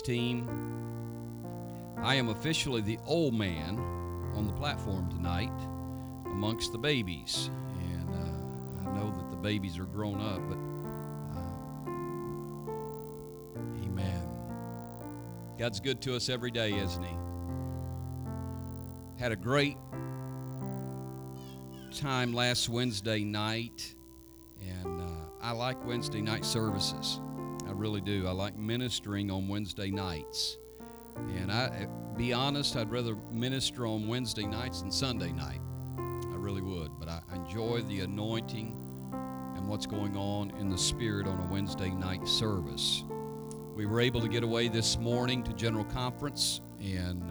team. I am officially the old man on the platform tonight amongst the babies. And uh, I know that the babies are grown up, but uh, amen. God's good to us every day, isn't He? Had a great time last Wednesday night, and uh, I like Wednesday night services. Really do. I like ministering on Wednesday nights. And I eh, be honest, I'd rather minister on Wednesday nights than Sunday night. I really would. But I enjoy the anointing and what's going on in the spirit on a Wednesday night service. We were able to get away this morning to General Conference, and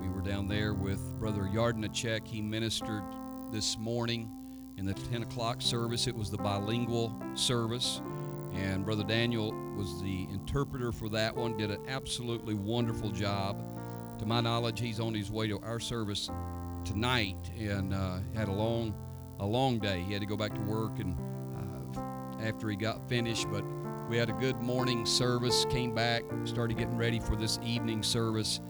we were down there with Brother Yardnacek. He ministered this morning in the 10 o'clock service. It was the bilingual service and Brother Daniel was the interpreter for that one, did an absolutely wonderful job. To my knowledge, he's on his way to our service tonight and uh, had a long, a long day. He had to go back to work and uh, after he got finished, but we had a good morning service, came back, started getting ready for this evening service,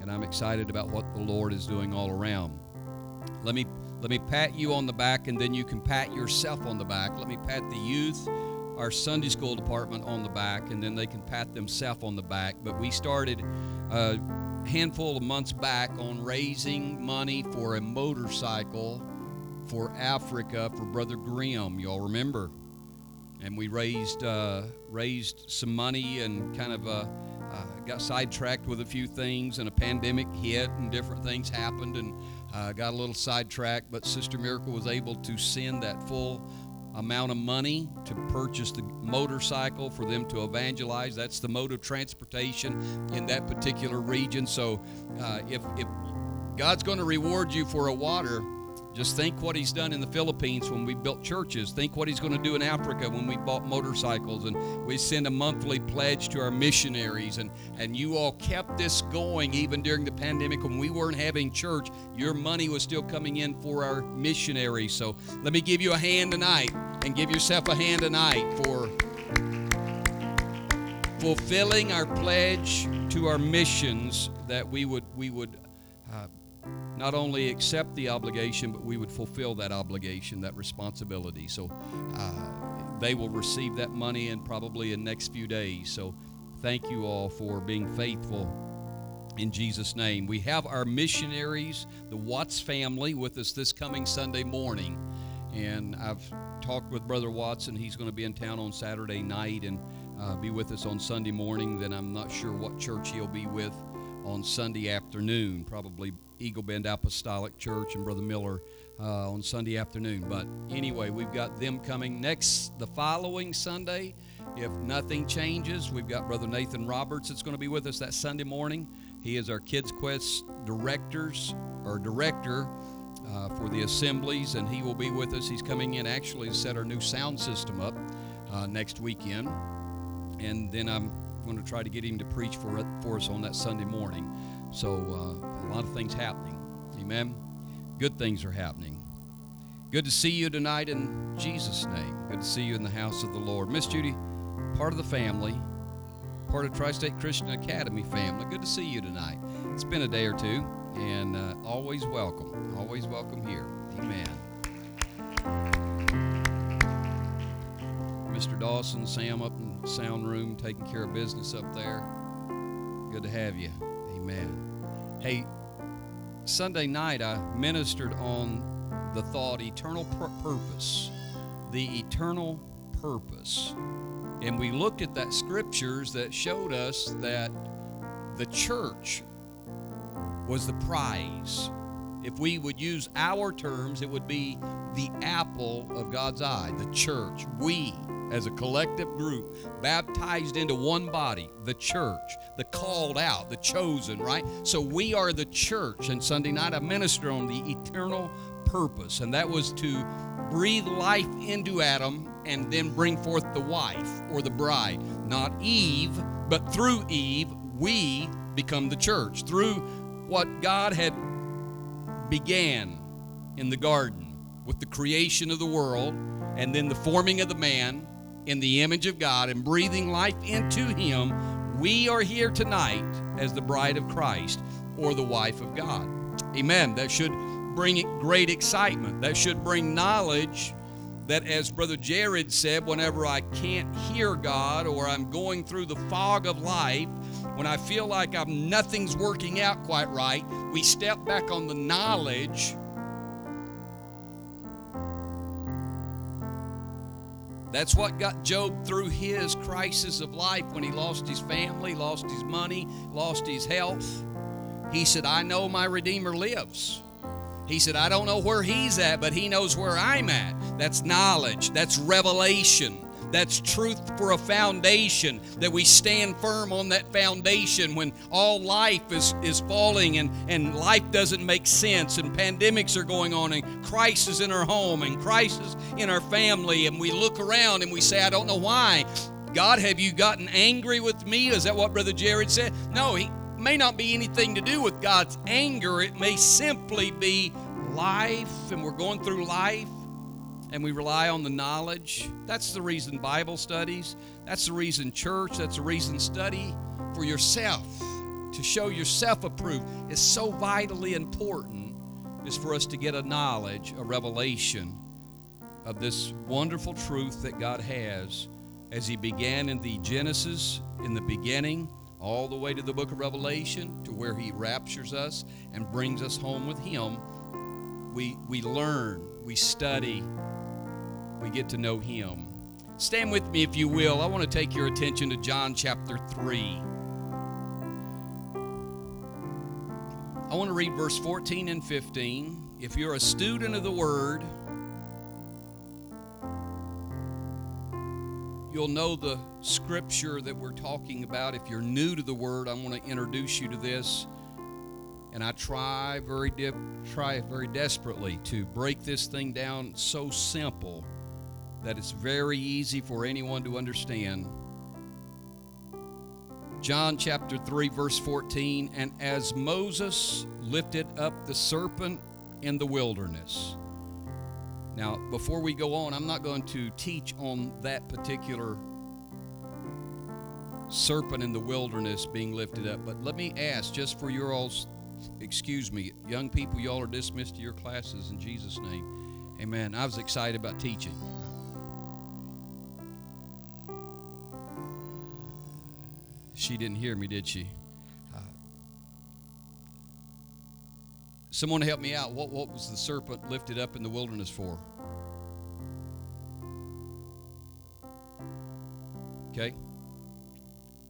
and I'm excited about what the Lord is doing all around. Let me let me pat you on the back and then you can pat yourself on the back. Let me pat the youth our Sunday school department on the back, and then they can pat themselves on the back. But we started a handful of months back on raising money for a motorcycle for Africa for Brother Grimm. Y'all remember? And we raised uh, raised some money and kind of uh, uh, got sidetracked with a few things, and a pandemic hit, and different things happened, and uh, got a little sidetracked. But Sister Miracle was able to send that full amount of money to purchase the motorcycle for them to evangelize. That's the mode of transportation in that particular region. So uh, if, if God's going to reward you for a water, just think what he's done in the Philippines when we built churches. Think what he's going to do in Africa when we bought motorcycles and we send a monthly pledge to our missionaries. And, and you all kept this going even during the pandemic when we weren't having church. Your money was still coming in for our missionaries. So let me give you a hand tonight and give yourself a hand tonight for fulfilling our pledge to our missions that we would we would not only accept the obligation, but we would fulfill that obligation, that responsibility. So uh, they will receive that money in probably in next few days. So thank you all for being faithful in Jesus' name. We have our missionaries, the Watts family, with us this coming Sunday morning. And I've talked with Brother Watson. He's going to be in town on Saturday night and uh, be with us on Sunday morning. Then I'm not sure what church he'll be with on Sunday afternoon, probably Eagle Bend Apostolic Church and Brother Miller uh, on Sunday afternoon. But anyway, we've got them coming next the following Sunday. If nothing changes, we've got Brother Nathan Roberts that's going to be with us that Sunday morning. He is our Kids Quest directors or director uh, for the assemblies, and he will be with us. He's coming in actually to set our new sound system up uh, next weekend, and then I'm going to try to get him to preach for for us on that Sunday morning. So uh, a lot of things happening. Amen. Good things are happening. Good to see you tonight in Jesus' name. Good to see you in the house of the Lord. Miss Judy, part of the family, part of Tri State Christian Academy family. Good to see you tonight. It's been a day or two, and uh, always welcome. Always welcome here. Amen. Mr. Dawson, Sam up in sound room taking care of business up there. Good to have you. Amen. Hey, Sunday night I ministered on the thought eternal pur- purpose. The eternal purpose. And we looked at that scriptures that showed us that the church was the prize. If we would use our terms, it would be the apple of God's eye, the church. We as a collective group, baptized into one body, the church, the called out, the chosen, right? So we are the church. And Sunday night I minister on the eternal purpose, and that was to breathe life into Adam and then bring forth the wife or the bride. Not Eve, but through Eve, we become the church. Through what God had began in the garden with the creation of the world and then the forming of the man in the image of God and breathing life into him, we are here tonight as the bride of Christ or the wife of God. Amen. That should bring great excitement. That should bring knowledge that, as Brother Jared said, whenever I can't hear God or I'm going through the fog of life, when I feel like I'm nothing's working out quite right, we step back on the knowledge. That's what got Job through his crisis of life when he lost his family, lost his money, lost his health. He said, I know my Redeemer lives. He said, I don't know where he's at, but he knows where I'm at. That's knowledge, that's revelation. That's truth for a foundation, that we stand firm on that foundation when all life is, is falling and, and life doesn't make sense and pandemics are going on and crisis in our home and crisis in our family. And we look around and we say, I don't know why. God, have you gotten angry with me? Is that what Brother Jared said? No, he may not be anything to do with God's anger. It may simply be life and we're going through life and we rely on the knowledge. That's the reason Bible studies, that's the reason church, that's the reason study for yourself, to show yourself approved is so vitally important is for us to get a knowledge, a revelation of this wonderful truth that God has as he began in the Genesis in the beginning all the way to the book of Revelation to where he raptures us and brings us home with him we, we learn, we study, we get to know Him. Stand with me if you will. I want to take your attention to John chapter 3. I want to read verse 14 and 15. If you're a student of the Word, you'll know the scripture that we're talking about. If you're new to the Word, I want to introduce you to this and I try very de- try very desperately to break this thing down so simple that it's very easy for anyone to understand. John chapter 3 verse 14 and as Moses lifted up the serpent in the wilderness. Now, before we go on, I'm not going to teach on that particular serpent in the wilderness being lifted up, but let me ask just for your all's excuse me, young people, y'all are dismissed to your classes in Jesus' name. Amen. I was excited about teaching. She didn't hear me, did she? Uh, someone help me out. What, what was the serpent lifted up in the wilderness for? Okay.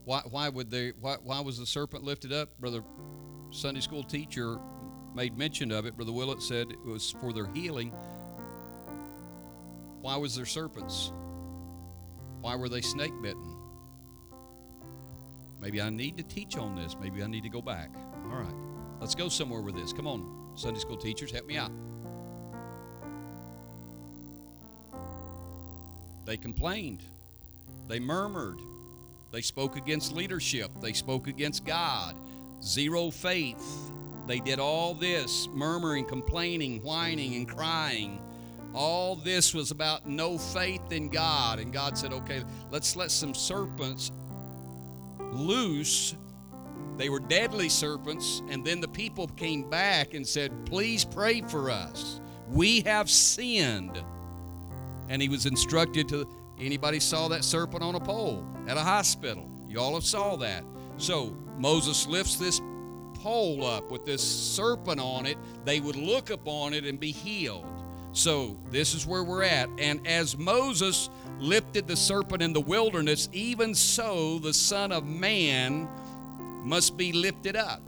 Why, why would they why, why was the serpent lifted up? Brother Sunday school teacher made mention of it. Brother Willett said it was for their healing. Why was there serpents? Why were they snake bitten? Maybe I need to teach on this. Maybe I need to go back. All right. Let's go somewhere with this. Come on, Sunday school teachers, help me out. They complained. They murmured. They spoke against leadership. They spoke against God zero faith. They did all this murmuring, complaining, whining, and crying. All this was about no faith in God. And God said, okay, let's let some serpents loose. They were deadly serpents. And then the people came back and said, please pray for us. We have sinned. And he was instructed to anybody saw that serpent on a pole at a hospital. You all have saw that. So Moses lifts this pole up with this serpent on it. They would look upon it and be healed. So this is where we're at. And as Moses lifted the serpent in the wilderness, even so the Son of Man must be lifted up.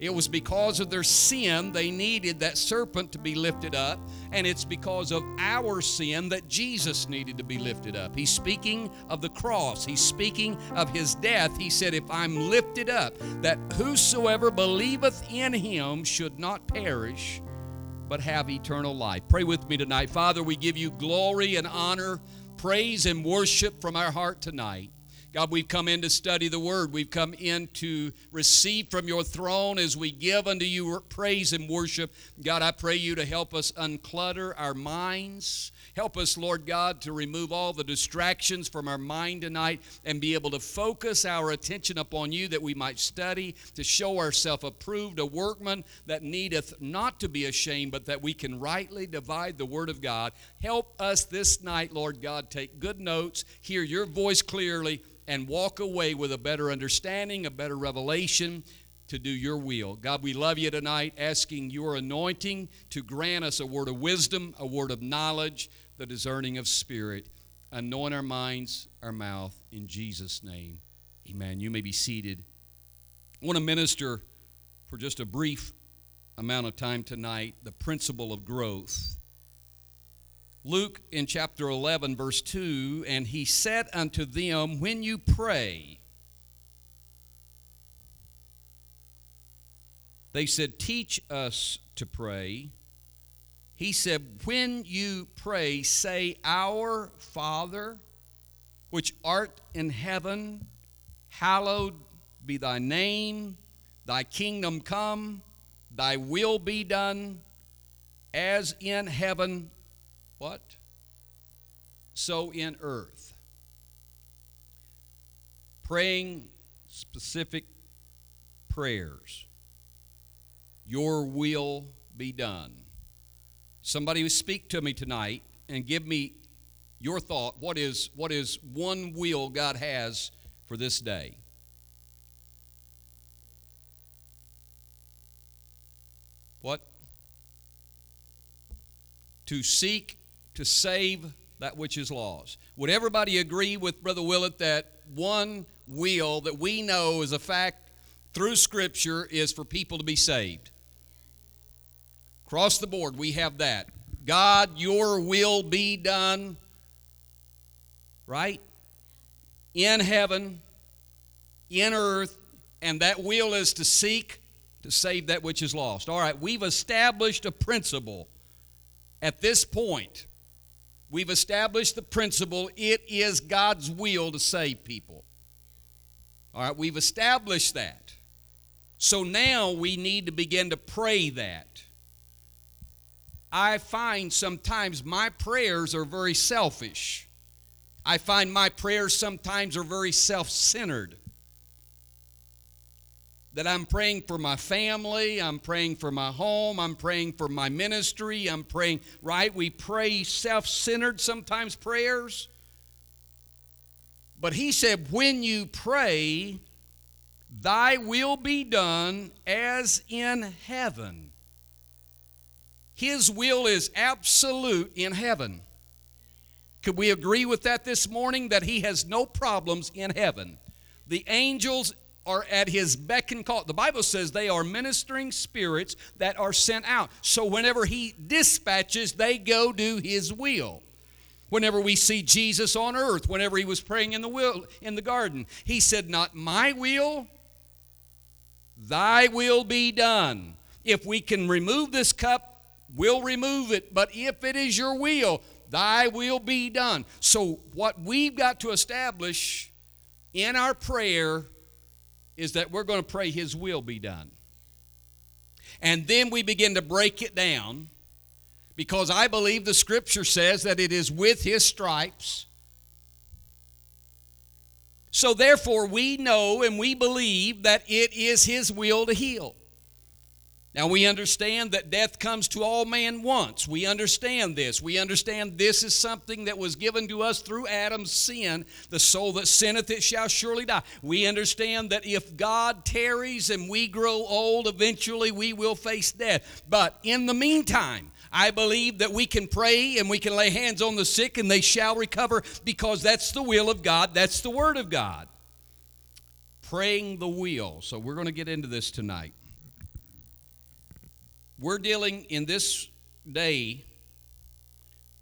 It was because of their sin they needed that serpent to be lifted up, and it's because of our sin that Jesus needed to be lifted up. He's speaking of the cross, he's speaking of his death. He said, If I'm lifted up, that whosoever believeth in him should not perish, but have eternal life. Pray with me tonight. Father, we give you glory and honor, praise and worship from our heart tonight. God, we've come in to study the Word. We've come in to receive from your throne as we give unto you praise and worship. God, I pray you to help us unclutter our minds. Help us, Lord God, to remove all the distractions from our mind tonight and be able to focus our attention upon you that we might study, to show ourselves approved, a workman that needeth not to be ashamed, but that we can rightly divide the Word of God. Help us this night, Lord God, take good notes, hear your voice clearly and walk away with a better understanding, a better revelation to do your will. God, we love you tonight, asking your anointing to grant us a word of wisdom, a word of knowledge, the discerning of spirit. Anoint our minds, our mouth, in Jesus' name. Amen. You may be seated. I want to minister for just a brief amount of time tonight the principle of growth. Luke in chapter 11, verse 2 And he said unto them, When you pray, they said, Teach us to pray. He said, When you pray, say, Our Father, which art in heaven, hallowed be thy name, thy kingdom come, thy will be done, as in heaven what? So in earth. Praying specific prayers. Your will be done. Somebody who speak to me tonight and give me your thought. What is what is one will God has for this day? What? To seek to save that which is lost. Would everybody agree with Brother Willett that one will that we know is a fact through Scripture is for people to be saved? Across the board, we have that. God, your will be done, right? In heaven, in earth, and that will is to seek to save that which is lost. All right, we've established a principle at this point We've established the principle it is God's will to save people. All right, we've established that. So now we need to begin to pray that. I find sometimes my prayers are very selfish. I find my prayers sometimes are very self centered that I'm praying for my family, I'm praying for my home, I'm praying for my ministry, I'm praying, right? We pray self centered sometimes prayers. But he said, when you pray, thy will be done as in heaven. His will is absolute in heaven. Could we agree with that this morning? That he has no problems in heaven. The angels are at his beck and call. The Bible says they are ministering spirits that are sent out. So whenever he dispatches, they go do his will. Whenever we see Jesus on earth, whenever he was praying in the will in the garden, he said, "Not my will, thy will be done." If we can remove this cup, we'll remove it, but if it is your will, thy will be done. So what we've got to establish in our prayer is that we're going to pray His will be done. And then we begin to break it down because I believe the Scripture says that it is with His stripes. So therefore, we know and we believe that it is His will to heal. Now, we understand that death comes to all man once. We understand this. We understand this is something that was given to us through Adam's sin. The soul that sinneth, it shall surely die. We understand that if God tarries and we grow old, eventually we will face death. But in the meantime, I believe that we can pray and we can lay hands on the sick and they shall recover because that's the will of God, that's the Word of God. Praying the will. So we're going to get into this tonight. We're dealing in this day,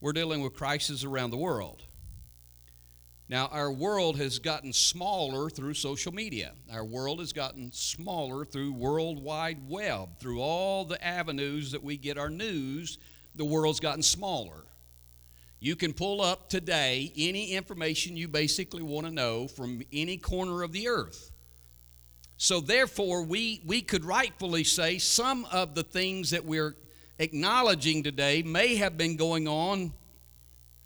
we're dealing with crises around the world. Now, our world has gotten smaller through social media. Our world has gotten smaller through World Wide Web, through all the avenues that we get our news. The world's gotten smaller. You can pull up today any information you basically want to know from any corner of the earth. So, therefore, we, we could rightfully say some of the things that we're acknowledging today may have been going on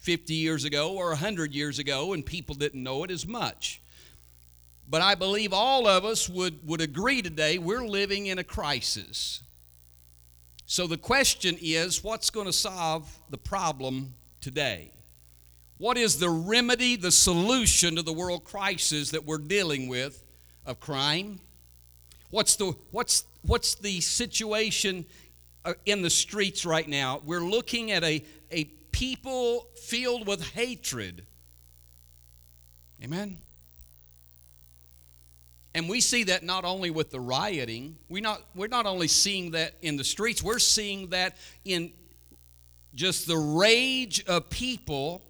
50 years ago or 100 years ago, and people didn't know it as much. But I believe all of us would, would agree today we're living in a crisis. So the question is what's going to solve the problem today? What is the remedy, the solution to the world crisis that we're dealing with of crime? What's the, what's, what's the situation uh, in the streets right now? We're looking at a, a people filled with hatred. Amen? And we see that not only with the rioting, we not, we're not only seeing that in the streets, we're seeing that in just the rage of people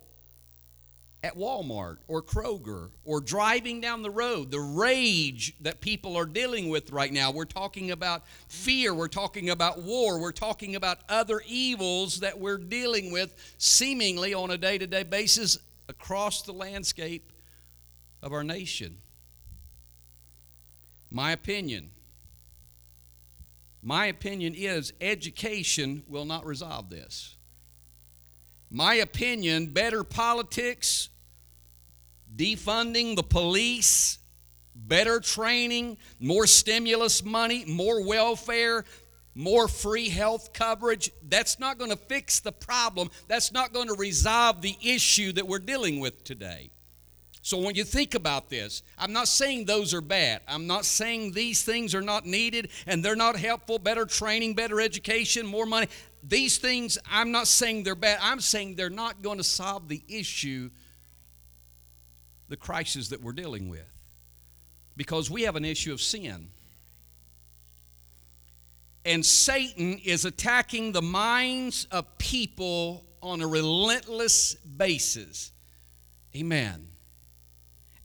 at Walmart or Kroger or driving down the road, the rage that people are dealing with right now. We're talking about fear, we're talking about war, we're talking about other evils that we're dealing with seemingly on a day to day basis across the landscape of our nation. My opinion. My opinion is education will not resolve this. My opinion, better politics, defunding the police, better training, more stimulus money, more welfare, more free health coverage, that's not going to fix the problem. That's not going to resolve the issue that we're dealing with today. So when you think about this, I'm not saying those are bad. I'm not saying these things are not needed and they're not helpful. Better training, better education, more money. These things, I'm not saying they're bad. I'm saying they're not going to solve the issue, the crisis that we're dealing with. Because we have an issue of sin. And Satan is attacking the minds of people on a relentless basis. Amen.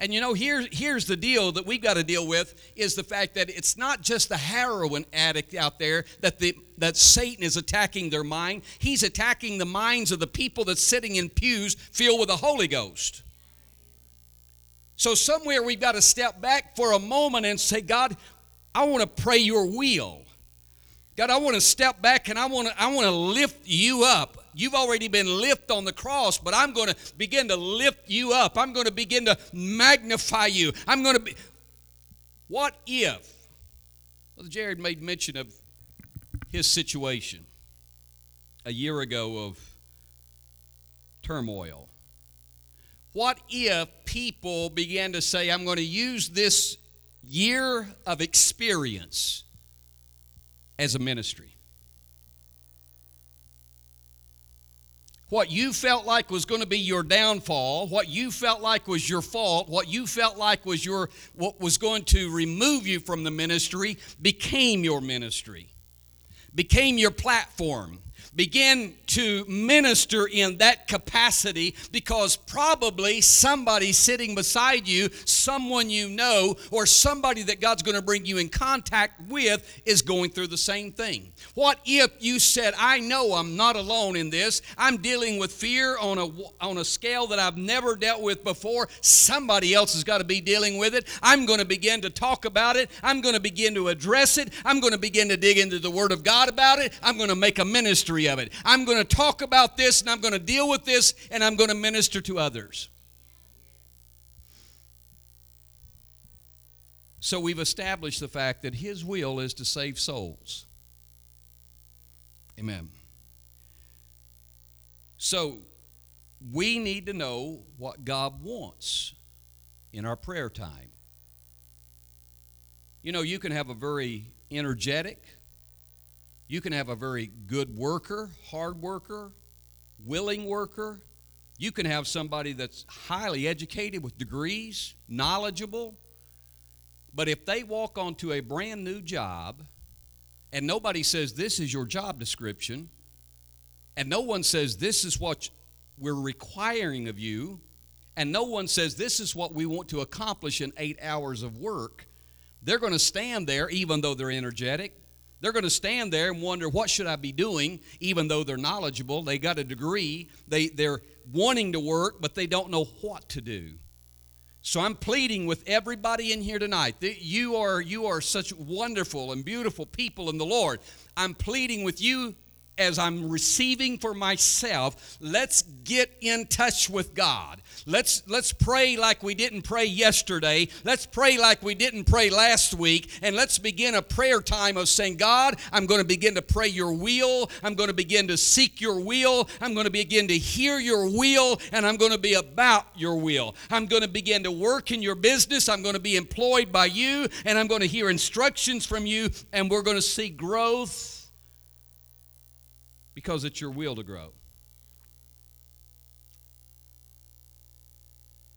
And you know, here, here's the deal that we've got to deal with is the fact that it's not just the heroin addict out there that, the, that Satan is attacking their mind. He's attacking the minds of the people that's sitting in pews filled with the Holy Ghost. So somewhere we've got to step back for a moment and say, God, I want to pray your will. God, I want to step back and I want to, I want to lift you up. You've already been lifted on the cross, but I'm going to begin to lift you up. I'm going to begin to magnify you. I'm going to be. What if? Brother Jared made mention of his situation a year ago of turmoil. What if people began to say, I'm going to use this year of experience as a ministry? what you felt like was going to be your downfall, what you felt like was your fault, what you felt like was your what was going to remove you from the ministry became your ministry. Became your platform begin to minister in that capacity because probably somebody sitting beside you, someone you know, or somebody that God's going to bring you in contact with is going through the same thing. What if you said, I know I'm not alone in this. I'm dealing with fear on a, on a scale that I've never dealt with before. Somebody else has got to be dealing with it. I'm going to begin to talk about it. I'm going to begin to address it. I'm going to begin to dig into the Word of God about it. I'm going to make a ministry of it. I'm going to talk about this and I'm going to deal with this and I'm going to minister to others. So we've established the fact that His will is to save souls. Amen. So we need to know what God wants in our prayer time. You know, you can have a very energetic, you can have a very good worker, hard worker, willing worker. You can have somebody that's highly educated with degrees, knowledgeable. But if they walk onto a brand new job and nobody says this is your job description, and no one says this is what we're requiring of you, and no one says this is what we want to accomplish in eight hours of work, they're going to stand there even though they're energetic They're going to stand there and wonder, what should I be doing? Even though they're knowledgeable, they got a degree, they, they're wanting to work, but they don't know what to do. So I'm pleading with everybody in here tonight. That you are you are such wonderful and beautiful people in the Lord. I'm pleading with you as I'm receiving for myself, let's get in touch with God. Let's let's pray like we didn't pray yesterday. Let's pray like we didn't pray last week and let's begin a prayer time of saying, "God, I'm going to begin to pray your will. I'm going to begin to seek your will. I'm going to begin to hear your will and I'm going to be about your will. I'm going to begin to work in your business. I'm going to be employed by you and I'm going to hear instructions from you and we're going to see growth because it's your will to grow.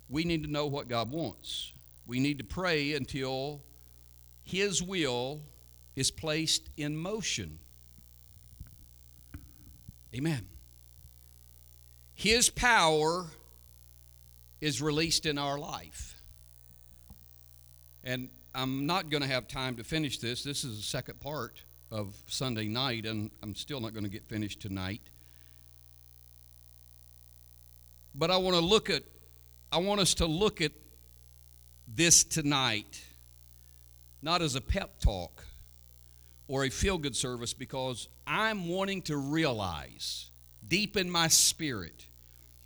We need to know what God wants. We need to pray until His will is placed in motion. Amen. His power is released in our life. And I'm not going to have time to finish this. This is the second part of Sunday night, and I'm still not going to get finished tonight. But I want to look at, I want us to look at this tonight, not as a pep talk or a feel good service, because I'm wanting to realize deep in my spirit,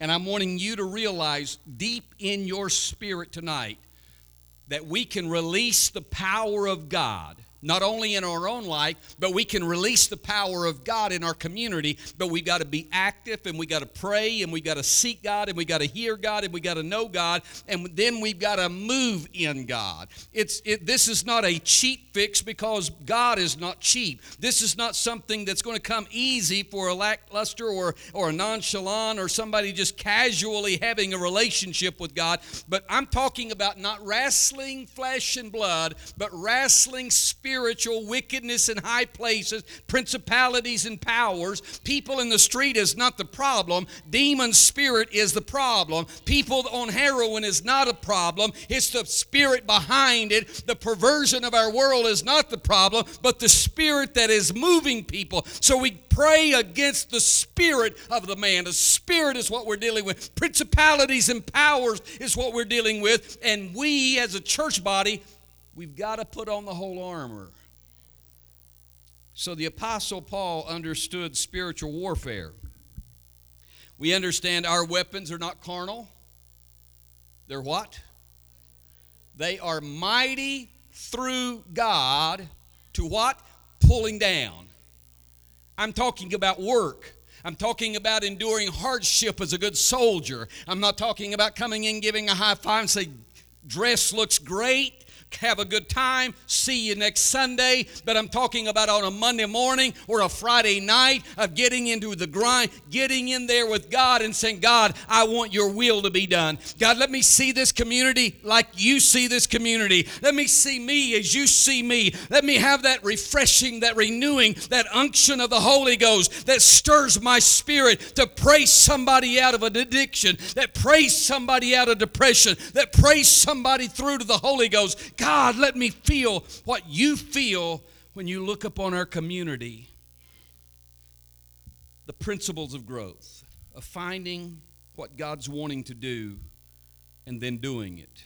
and I'm wanting you to realize deep in your spirit tonight that we can release the power of God not only in our own life, but we can release the power of God in our community. But we've got to be active and we got to pray and we got to seek God and we got to hear God and we got to know God and then we've got to move in God. It's it, this is not a cheap fix because God is not cheap. This is not something that's going to come easy for a lackluster or or a nonchalant or somebody just casually having a relationship with God. But I'm talking about not wrestling flesh and blood, but wrestling spirit spiritual wickedness in high places, principalities and powers. People in the street is not the problem. Demon spirit is the problem. People on heroin is not a problem. It's the spirit behind it. The perversion of our world is not the problem, but the spirit that is moving people. So we pray against the spirit of the man. The spirit is what we're dealing with. Principalities and powers is what we're dealing with. And we as a church body We've got to put on the whole armor. So the Apostle Paul understood spiritual warfare. We understand our weapons are not carnal. They're what? They are mighty through God to what? Pulling down. I'm talking about work. I'm talking about enduring hardship as a good soldier. I'm not talking about coming in, giving a high five, and say, dress looks great have a good time, see you next Sunday. But I'm talking about on a Monday morning or a Friday night of getting into the grind, getting in there with God and saying, God, I want your will to be done. God, let me see this community like you see this community. Let me see me as you see me. Let me have that refreshing, that renewing, that unction of the Holy Ghost that stirs my spirit to praise somebody out of an addiction, that praise somebody out of depression, that praise somebody through to the Holy Ghost. God, let me feel what you feel when you look upon our community. The principles of growth, of finding what God's wanting to do and then doing it.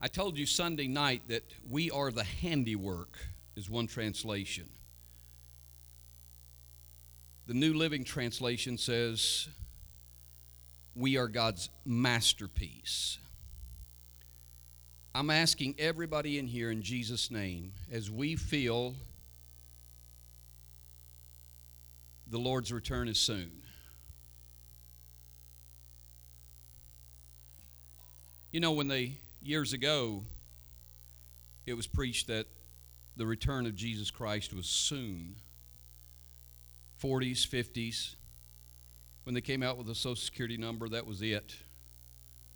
I told you Sunday night that we are the handiwork, is one translation. The New Living Translation says, We are God's masterpiece. I'm asking everybody in here in Jesus' name, as we feel the Lord's return is soon. You know, when they, years ago, it was preached that the return of Jesus Christ was soon. 40s, 50s. When they came out with the Social Security number, that was it.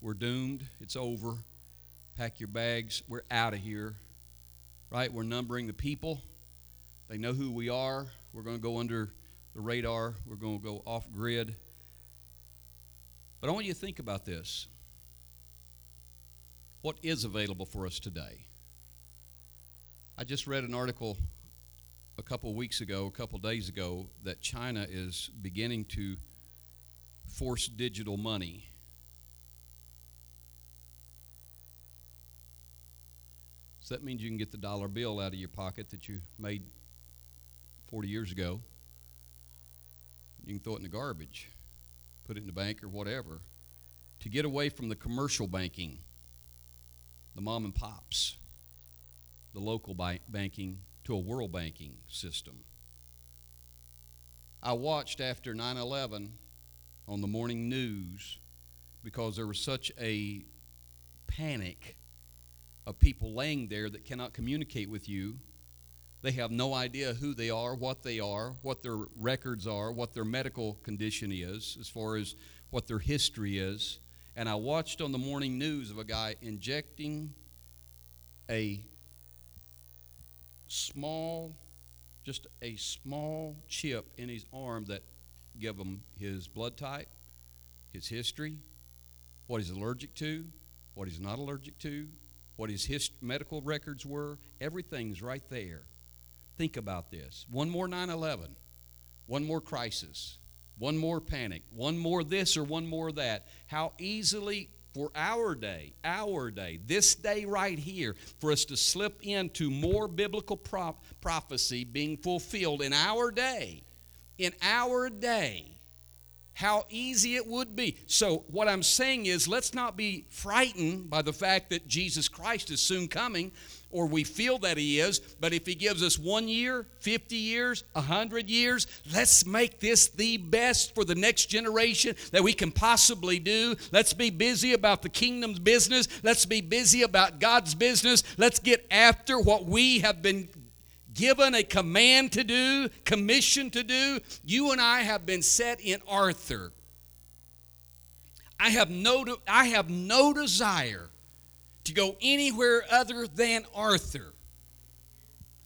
We're doomed. It's over pack your bags. We're out of here. Right? We're numbering the people. They know who we are. We're going to go under the radar. We're going to go off grid. But I want you to think about this. What is available for us today? I just read an article a couple weeks ago, a couple days ago, that China is beginning to force digital money. So that means you can get the dollar bill out of your pocket that you made 40 years ago. You can throw it in the garbage, put it in the bank or whatever. To get away from the commercial banking, the mom and pops, the local banking to a world banking system. I watched after 9 11 on the morning news because there was such a panic of people laying there that cannot communicate with you. They have no idea who they are, what they are, what their records are, what their medical condition is, as far as what their history is. And I watched on the morning news of a guy injecting a small, just a small chip in his arm that give him his blood type, his history, what he's allergic to, what he's not allergic to, what his hist- medical records were. Everything's right there. Think about this. One more 9 11, one more crisis, one more panic, one more this or one more that. How easily for our day, our day, this day right here, for us to slip into more biblical prop- prophecy being fulfilled in our day, in our day, how easy it would be. So, what I'm saying is, let's not be frightened by the fact that Jesus Christ is soon coming or we feel that He is, but if He gives us one year, 50 years, 100 years, let's make this the best for the next generation that we can possibly do. Let's be busy about the kingdom's business. Let's be busy about God's business. Let's get after what we have been given a command to do, commission to do. You and I have been set in Arthur. I have no, I have no desire to go anywhere other than Arthur.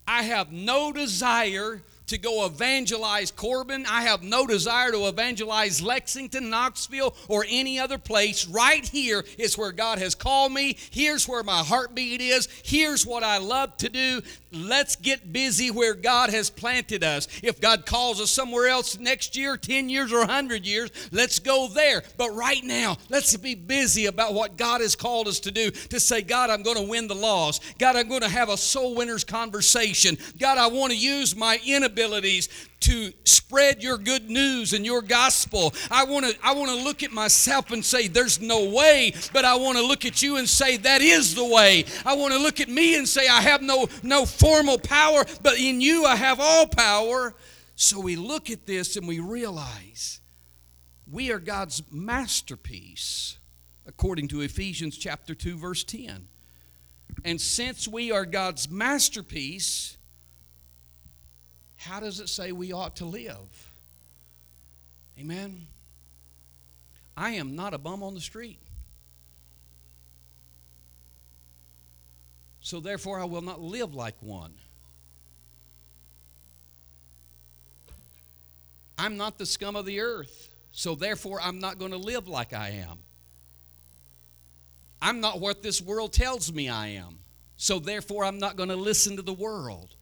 I have no desire to go evangelize Corbin. I have no desire to evangelize Lexington, Knoxville, or any other place. Right here is where God has called me. Here's where my heartbeat is. Here's what I love to do. Let's get busy where God has planted us. If God calls us somewhere else next year, 10 years, or 100 years, let's go there. But right now, let's be busy about what God has called us to do. To say, God, I'm going to win the lost. God, I'm going to have a soul winner's conversation. God, I want to use my inabilities to spread your good news and your gospel. I want to I want to look at myself and say there's no way, but I want to look at you and say that is the way. I want to look at me and say I have no no formal power, but in you I have all power. So we look at this and we realize we are God's masterpiece according to Ephesians chapter 2 verse 10. And since we are God's masterpiece, how does it say we ought to live? Amen. I am not a bum on the street. So therefore, I will not live like one. I'm not the scum of the earth. So therefore, I'm not going to live like I am. I'm not what this world tells me I am. So therefore, I'm not going to listen to the world.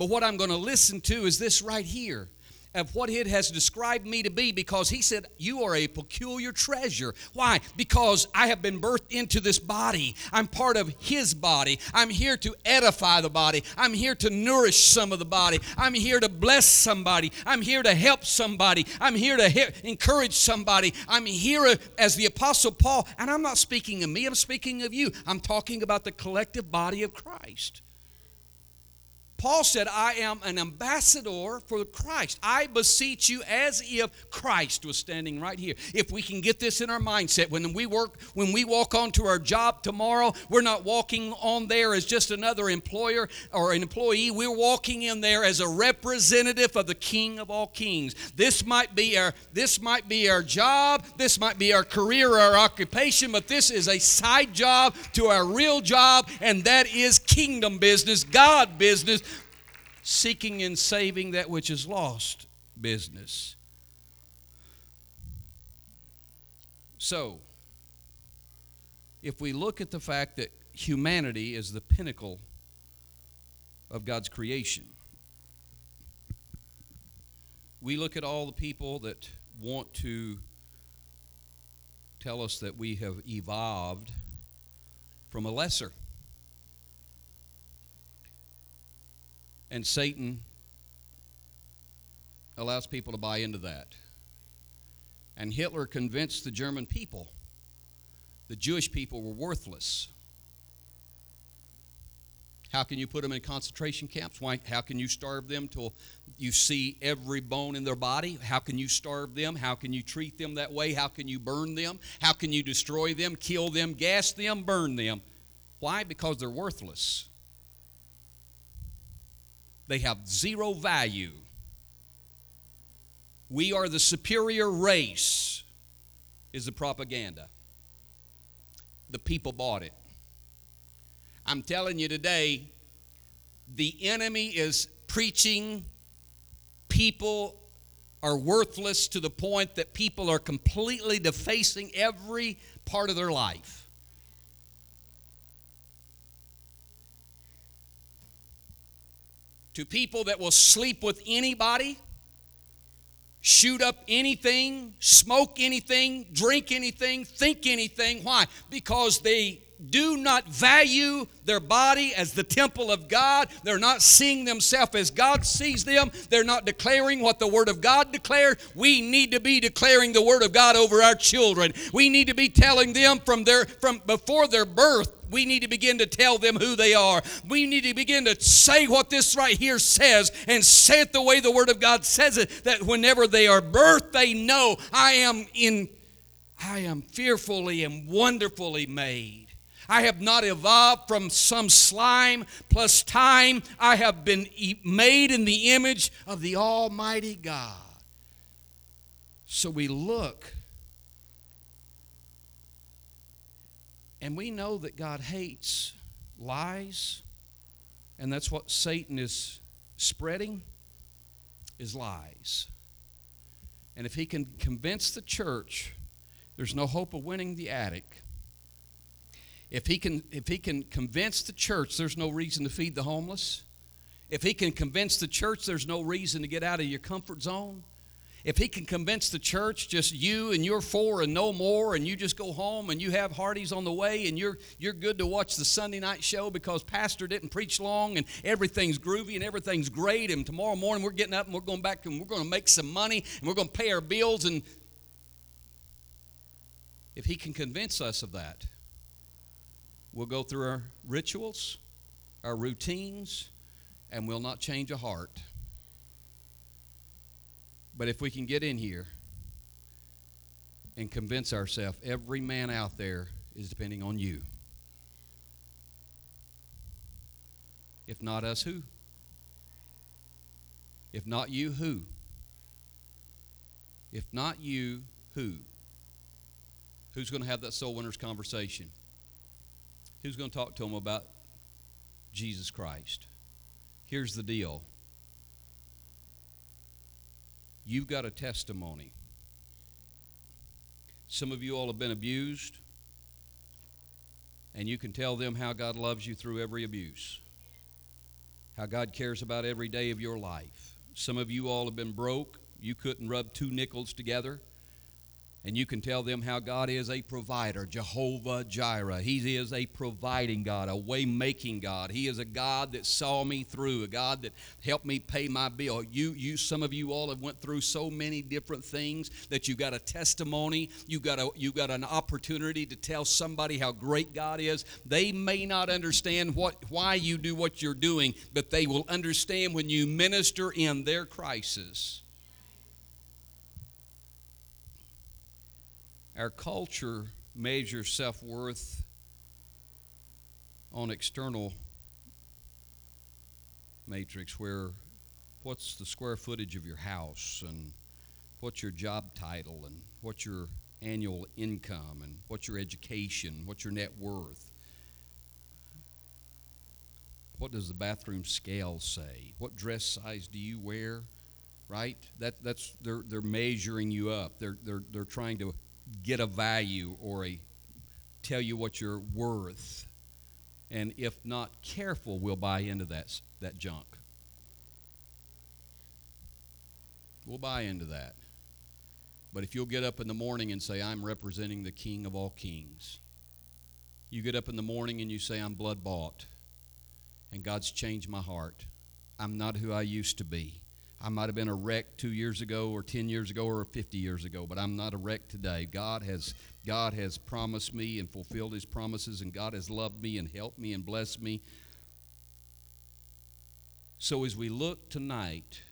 But what I'm going to listen to is this right here of what it has described me to be because he said, You are a peculiar treasure. Why? Because I have been birthed into this body. I'm part of his body. I'm here to edify the body. I'm here to nourish some of the body. I'm here to bless somebody. I'm here to help somebody. I'm here to he- encourage somebody. I'm here uh, as the Apostle Paul, and I'm not speaking of me, I'm speaking of you. I'm talking about the collective body of Christ. Paul said, I am an ambassador for Christ. I beseech you as if Christ was standing right here. If we can get this in our mindset, when we work, when we walk onto our job tomorrow, we're not walking on there as just another employer or an employee. We're walking in there as a representative of the King of all kings. This might be our this might be our job, this might be our career, our occupation, but this is a side job to our real job, and that is kingdom business, God business seeking and saving that which is lost business. So, if we look at the fact that humanity is the pinnacle of God's creation. We look at all the people that want to tell us that we have evolved from a lesser. And Satan allows people to buy into that. And Hitler convinced the German people the Jewish people were worthless. How can you put them in concentration camps? Why, how can you starve them till you see every bone in their body? How can you starve them? How can you treat them that way? How can you burn them? How can you destroy them, kill them, gas them, burn them? Why? Because they're worthless. They have zero value. We are the superior race, is the propaganda. The people bought it. I'm telling you today, the enemy is preaching people are worthless to the point that people are completely defacing every part of their life. To people that will sleep with anybody, shoot up anything, smoke anything, drink anything, think anything. Why? Because they do not value their body as the temple of God. They're not seeing themselves as God sees them. They're not declaring what the Word of God declared. We need to be declaring the Word of God over our children. We need to be telling them from their from before their birth we need to begin to tell them who they are. We need to begin to say what this right here says and say it the way the Word of God says it, that whenever they are birthed, they know I am in I am fearfully and wonderfully made. I have not evolved from some slime plus time. I have been made in the image of the Almighty God. So we look and we know that God hates lies, and that's what Satan is spreading is lies. And if he can convince the church there's no hope of winning the attic, if he can if he can convince the church there's no reason to feed the homeless, if he can convince the church there's no reason to get out of your comfort zone, if he can convince the church just you and you're four and no more and you just go home and you have Hardee's on the way and you're you're good to watch the Sunday night show because pastor didn't preach long and everything's groovy and everything's great and tomorrow morning we're getting up and we're going back and we're going to make some money and we're going to pay our bills and if he can convince us of that We'll go through our rituals, our routines, and we'll not change a heart. But if we can get in here and convince ourselves every man out there is depending on you. If not us, who? If not you, who? If not you, who? Who's going to have that soul winners conversation? Who's going to talk to them about Jesus Christ? Here's the deal you've got a testimony. Some of you all have been abused, and you can tell them how God loves you through every abuse, how God cares about every day of your life. Some of you all have been broke. You couldn't rub two nickels together. And you can tell them how God is a provider, Jehovah Jireh. He is a providing God, a way making God. He is a God that saw me through, a God that helped me pay my bill. You, you, some of you all have went through so many different things that you got a testimony. You got a, you got an opportunity to tell somebody how great God is. They may not understand what, why you do what you're doing, but they will understand when you minister in their crisis. Our culture measures self worth on external matrix where what's the square footage of your house and what's your job title and what's your annual income and what's your education, what's your net worth. What does the bathroom scale say? What dress size do you wear? Right? That that's they're they're measuring you up. They're they're they're trying to get a value or a tell you what you're worth. And if not careful, we'll buy into that, that junk. We'll buy into that. But if you'll get up in the morning and say, I'm representing the King of all kings, you get up in the morning and you say, I'm blood bought, and God's changed my heart. I'm not who I used to be. I might have been a wreck two years ago, or 10 years ago, or 50 years ago, but I'm not a wreck today. God has, God has promised me and fulfilled His promises, and God has loved me and helped me and blessed me. So as we look tonight,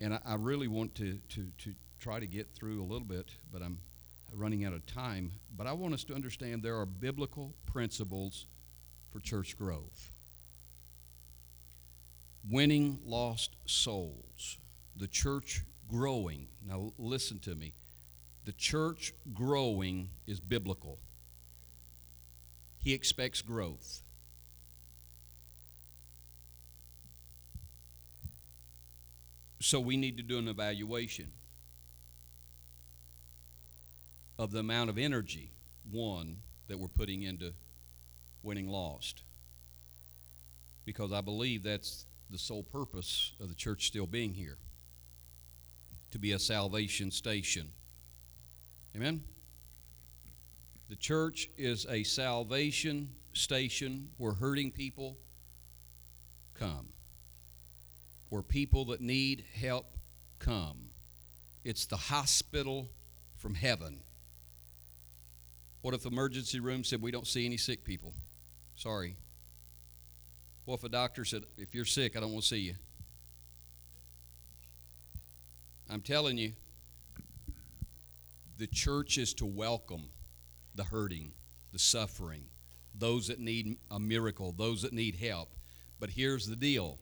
and I, I really want to, to, to try to get through a little bit, but I'm running out of time. But I want us to understand there are biblical principles for church growth. Winning lost souls, the church growing. Now, listen to me. The church growing is biblical. He expects growth. So we need to do an evaluation of the amount of energy, one, that we're putting into winning lost. Because I believe that's the sole purpose of the church still being here to be a salvation station. Amen? The church is a salvation station where hurting people come where people that need help come. It's the hospital from heaven. What if the emergency room said, We don't see any sick people? Sorry. What if a doctor said, If you're sick, I don't want to see you? I'm telling you, the church is to welcome the hurting, the suffering, those that need a miracle, those that need help. But here's the deal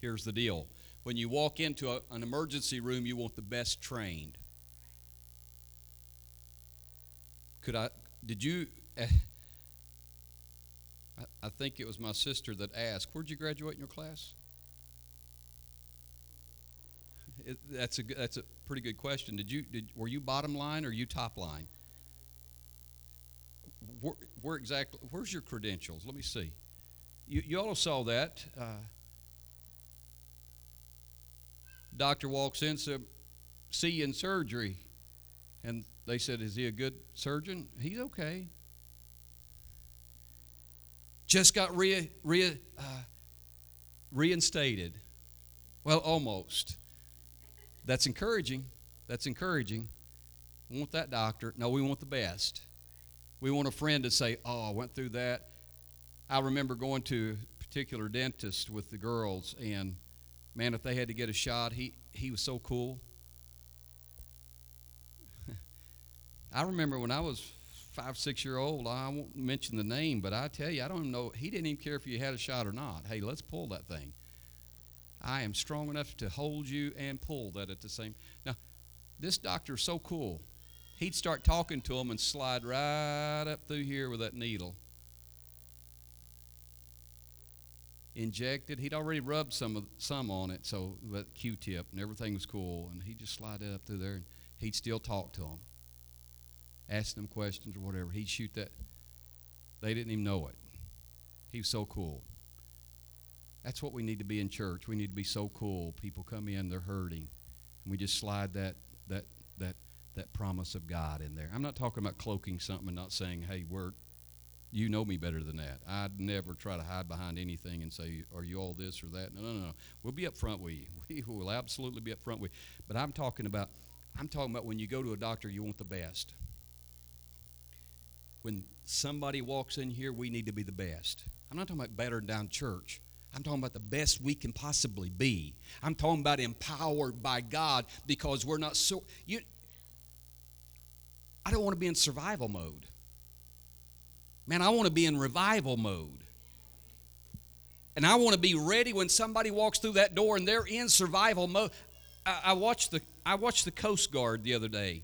Here's the deal when you walk into a, an emergency room, you want the best trained. Could I, did you, eh, I, think it was my sister that asked, Where'd you graduate in your class? It, that's a that's a pretty good question. Did you did were you bottom line or you top line? Where, where exactly? Where's your credentials? Let me see. You you all saw that. Uh, doctor walks in, said, "See you in surgery," and they said, "Is he a good surgeon?" He's okay. Just got re, re, uh, reinstated. Well, almost. That's encouraging. That's encouraging. We want that doctor. No, we want the best. We want a friend to say, "Oh, I went through that." I remember going to a particular dentist with the girls, and man, if they had to get a shot, he, he was so cool. I remember when I was five, six year old, I won't mention the name, but I tell you, I don't even know, he didn't even care if you had a shot or not. Hey, let's pull that thing. I am strong enough to hold you and pull that at the same. Now, this doctor doctor's so cool. He'd start talking to him and slide right up through here with that needle. injected. He'd already rubbed some of, some on it, so that Q-tip and everything was cool. And he'd just slide it up through there, and he'd still talk to them, ask them questions or whatever. He'd shoot that. They didn't even know it. He was so cool. That's what we need to be in church. We need to be so cool. People come in, they're hurting, and we just slide that that that that promise of God in there. I'm not talking about cloaking something and not saying, "Hey, we're you know me better than that. I'd never try to hide behind anything and say, Are you all this or that? No, no, no. We'll be up front with you. We will absolutely be up front with you. But I'm talking about I'm talking about when you go to a doctor, you want the best. When somebody walks in here, we need to be the best. I'm not talking about better down church. I'm talking about the best we can possibly be. I'm talking about empowered by God because we're not so you I don't want to be in survival mode. Man, I want to be in revival mode. And I want to be ready when somebody walks through that door and they're in survival mode. I, I watched the I watched the Coast Guard the other day.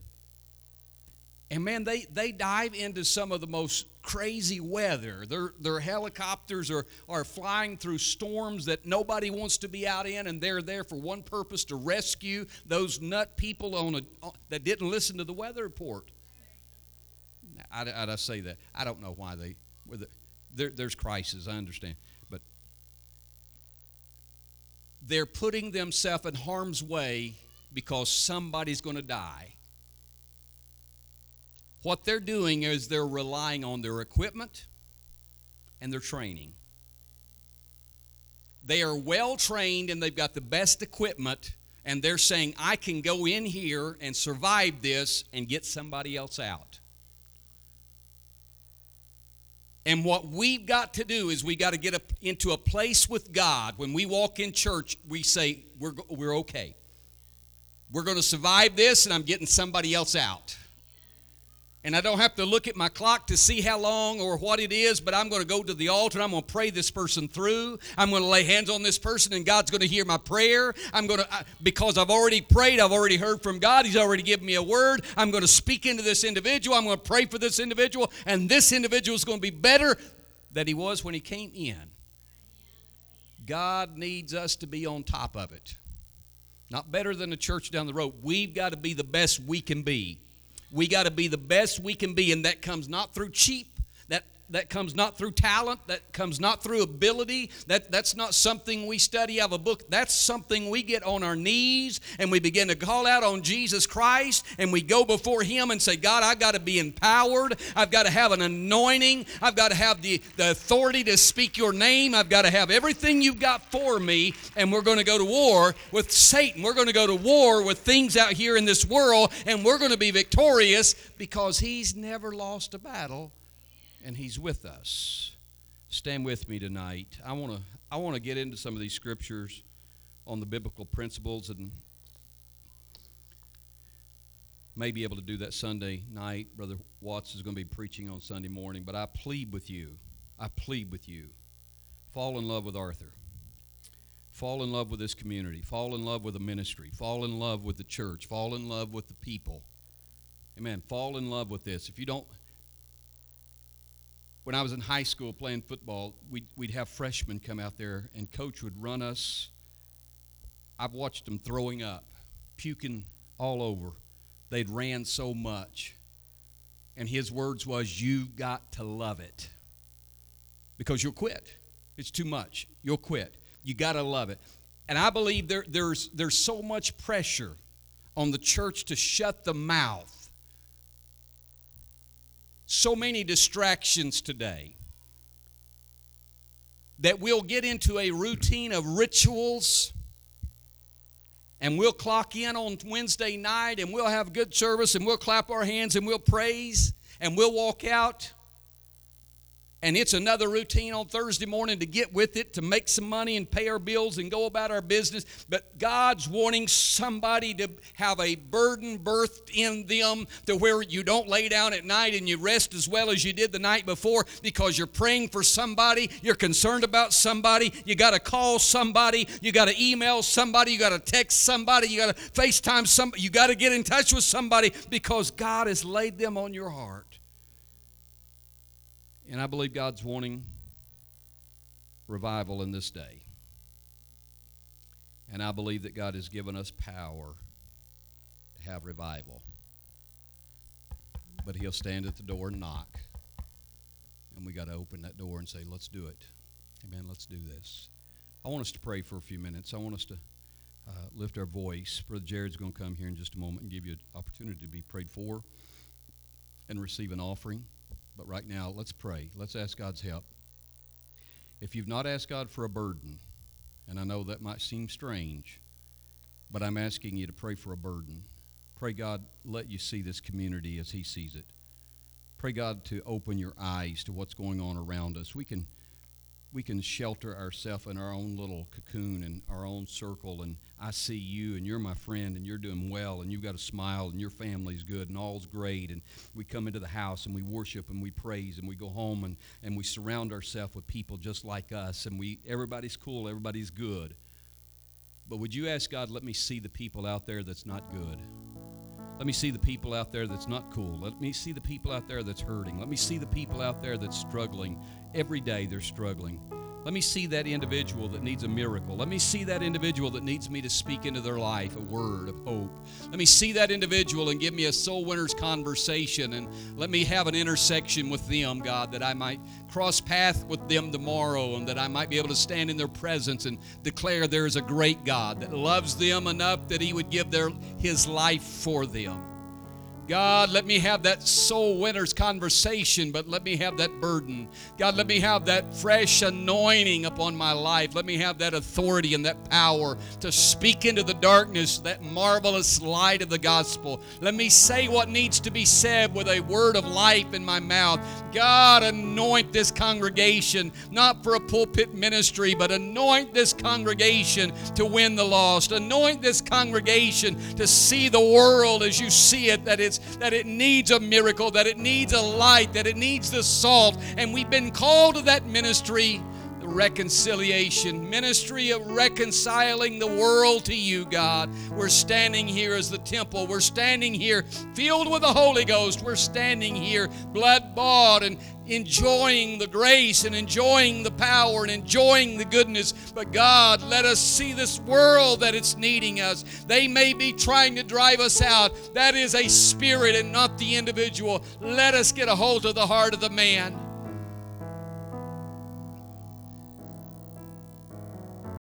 And man, they, they dive into some of the most crazy weather. Their, their helicopters are, are flying through storms that nobody wants to be out in, and they're there for one purpose to rescue those nut people on a, that didn't listen to the weather report. I, I, I say that. I don't know why they, there, there's crisis, I understand. But they're putting themselves in harm's way because somebody's going to die. What they're doing is they're relying on their equipment and their training. They are well trained and they've got the best equipment, and they're saying, I can go in here and survive this and get somebody else out. And what we've got to do is we got to get into a place with God. When we walk in church, we say, We're, we're okay. We're going to survive this, and I'm getting somebody else out and I don't have to look at my clock to see how long or what it is, but I'm going to go to the altar I'm going to pray this person through. I'm going to lay hands on this person and God's going to hear my prayer. I'm going to, because I've already prayed, I've already heard from God, He's already given me a word. I'm going to speak into this individual. I'm going to pray for this individual, and this individual is going to be better than he was when he came in. God needs us to be on top of it. Not better than the church down the road. We've got to be the best we can be. We got to be the best we can be, and that comes not through cheap that comes not through talent, that comes not through ability. That, that's not something we study out of a book. That's something we get on our knees and we begin to call out on Jesus Christ and we go before Him and say, God, I've got to be empowered. I've got to have an anointing. I've got to have the, the authority to speak your name. I've got to have everything you've got for me. And we're going to go to war with Satan. We're going to go to war with things out here in this world and we're going to be victorious because He's never lost a battle and He's with us. Stand with me tonight. I want to I want to get into some of these scriptures on the biblical principles and may be able to do that Sunday night. Brother Watts is going to be preaching on Sunday morning, but I plead with you. I plead with you. Fall in love with Arthur. Fall in love with this community. Fall in love with the ministry. Fall in love with the church. Fall in love with the people. Amen. Fall in love with this. If you don't when I was in high school playing football, we'd, we'd have freshmen come out there, and coach would run us. I've watched them throwing up, puking all over. They'd ran so much. And his words was, you got to love it. Because you'll quit. It's too much. You'll quit. You got to love it. And I believe there, there's, there's so much pressure on the church to shut the mouth so many distractions today that we'll get into a routine of rituals and we'll clock in on Wednesday night and we'll have good service and we'll clap our hands and we'll praise and we'll walk out and it's another routine on Thursday morning to get with it, to make some money and pay our bills and go about our business. But God's wanting somebody to have a burden birthed in them to where you don't lay down at night and you rest as well as you did the night before because you're praying for somebody, you're concerned about somebody, you got to call somebody, you got to email somebody, you got to text somebody, you got to FaceTime somebody, you got to get in touch with somebody because God has laid them on your heart. And I believe God's wanting revival in this day. And I believe that God has given us power to have revival. But He'll stand at the door and knock. And we got to open that door and say, let's do it. Amen. Let's do this. I want us to pray for a few minutes. I want us to uh, lift our voice. Brother Jared's going to come here in just a moment and give you an opportunity to be prayed for and receive an offering. But right now, let's pray. Let's ask God's help. If you've not asked God for a burden, and I know that might seem strange, but I'm asking you to pray for a burden. Pray God let you see this community as He sees it. Pray God to open your eyes to what's going on around us. We can we can shelter ourselves in our own little cocoon and our own circle and I see you and you're my friend and you're doing well and you've got a smile and your family's good and all's great and we come into the house and we worship and we praise and we go home and, and we surround ourselves with people just like us and we everybody's cool, everybody's good. But would you ask God, let me see the people out there that's not good? Let me see the people out there that's not cool. Let me see the people out there that's hurting. Let me see the people out there that's struggling. Every day they're struggling. Let me see that individual that needs a miracle. Let me see that individual that needs me to speak into their life a word of hope. Let me see that individual and give me a soul winner's conversation and let me have an intersection with them, God, that I might cross path with them tomorrow and that I might be able to stand in their presence and declare there is a great God that loves them enough that he would give their his life for them. God, let me have that soul winner's conversation, but let me have that burden. God, let me have that fresh anointing upon my life. Let me have that authority and that power to speak into the darkness, that marvelous light of the gospel. Let me say what needs to be said with a word of life in my mouth. God, anoint this congregation, not for a pulpit ministry, but anoint this congregation to win the lost. Anoint this congregation to see the world as you see it, that it's that it needs a miracle, that it needs a light, that it needs the salt. And we've been called to that ministry, reconciliation ministry of reconciling the world to you, God. We're standing here as the temple. We're standing here filled with the Holy Ghost. We're standing here blood bought and enjoying the grace and enjoying the power and enjoying the goodness. But God, let us see this world that it's needing us. They may be trying to drive us out. That is a spirit and not the individual. Let us get a hold of the heart of the man.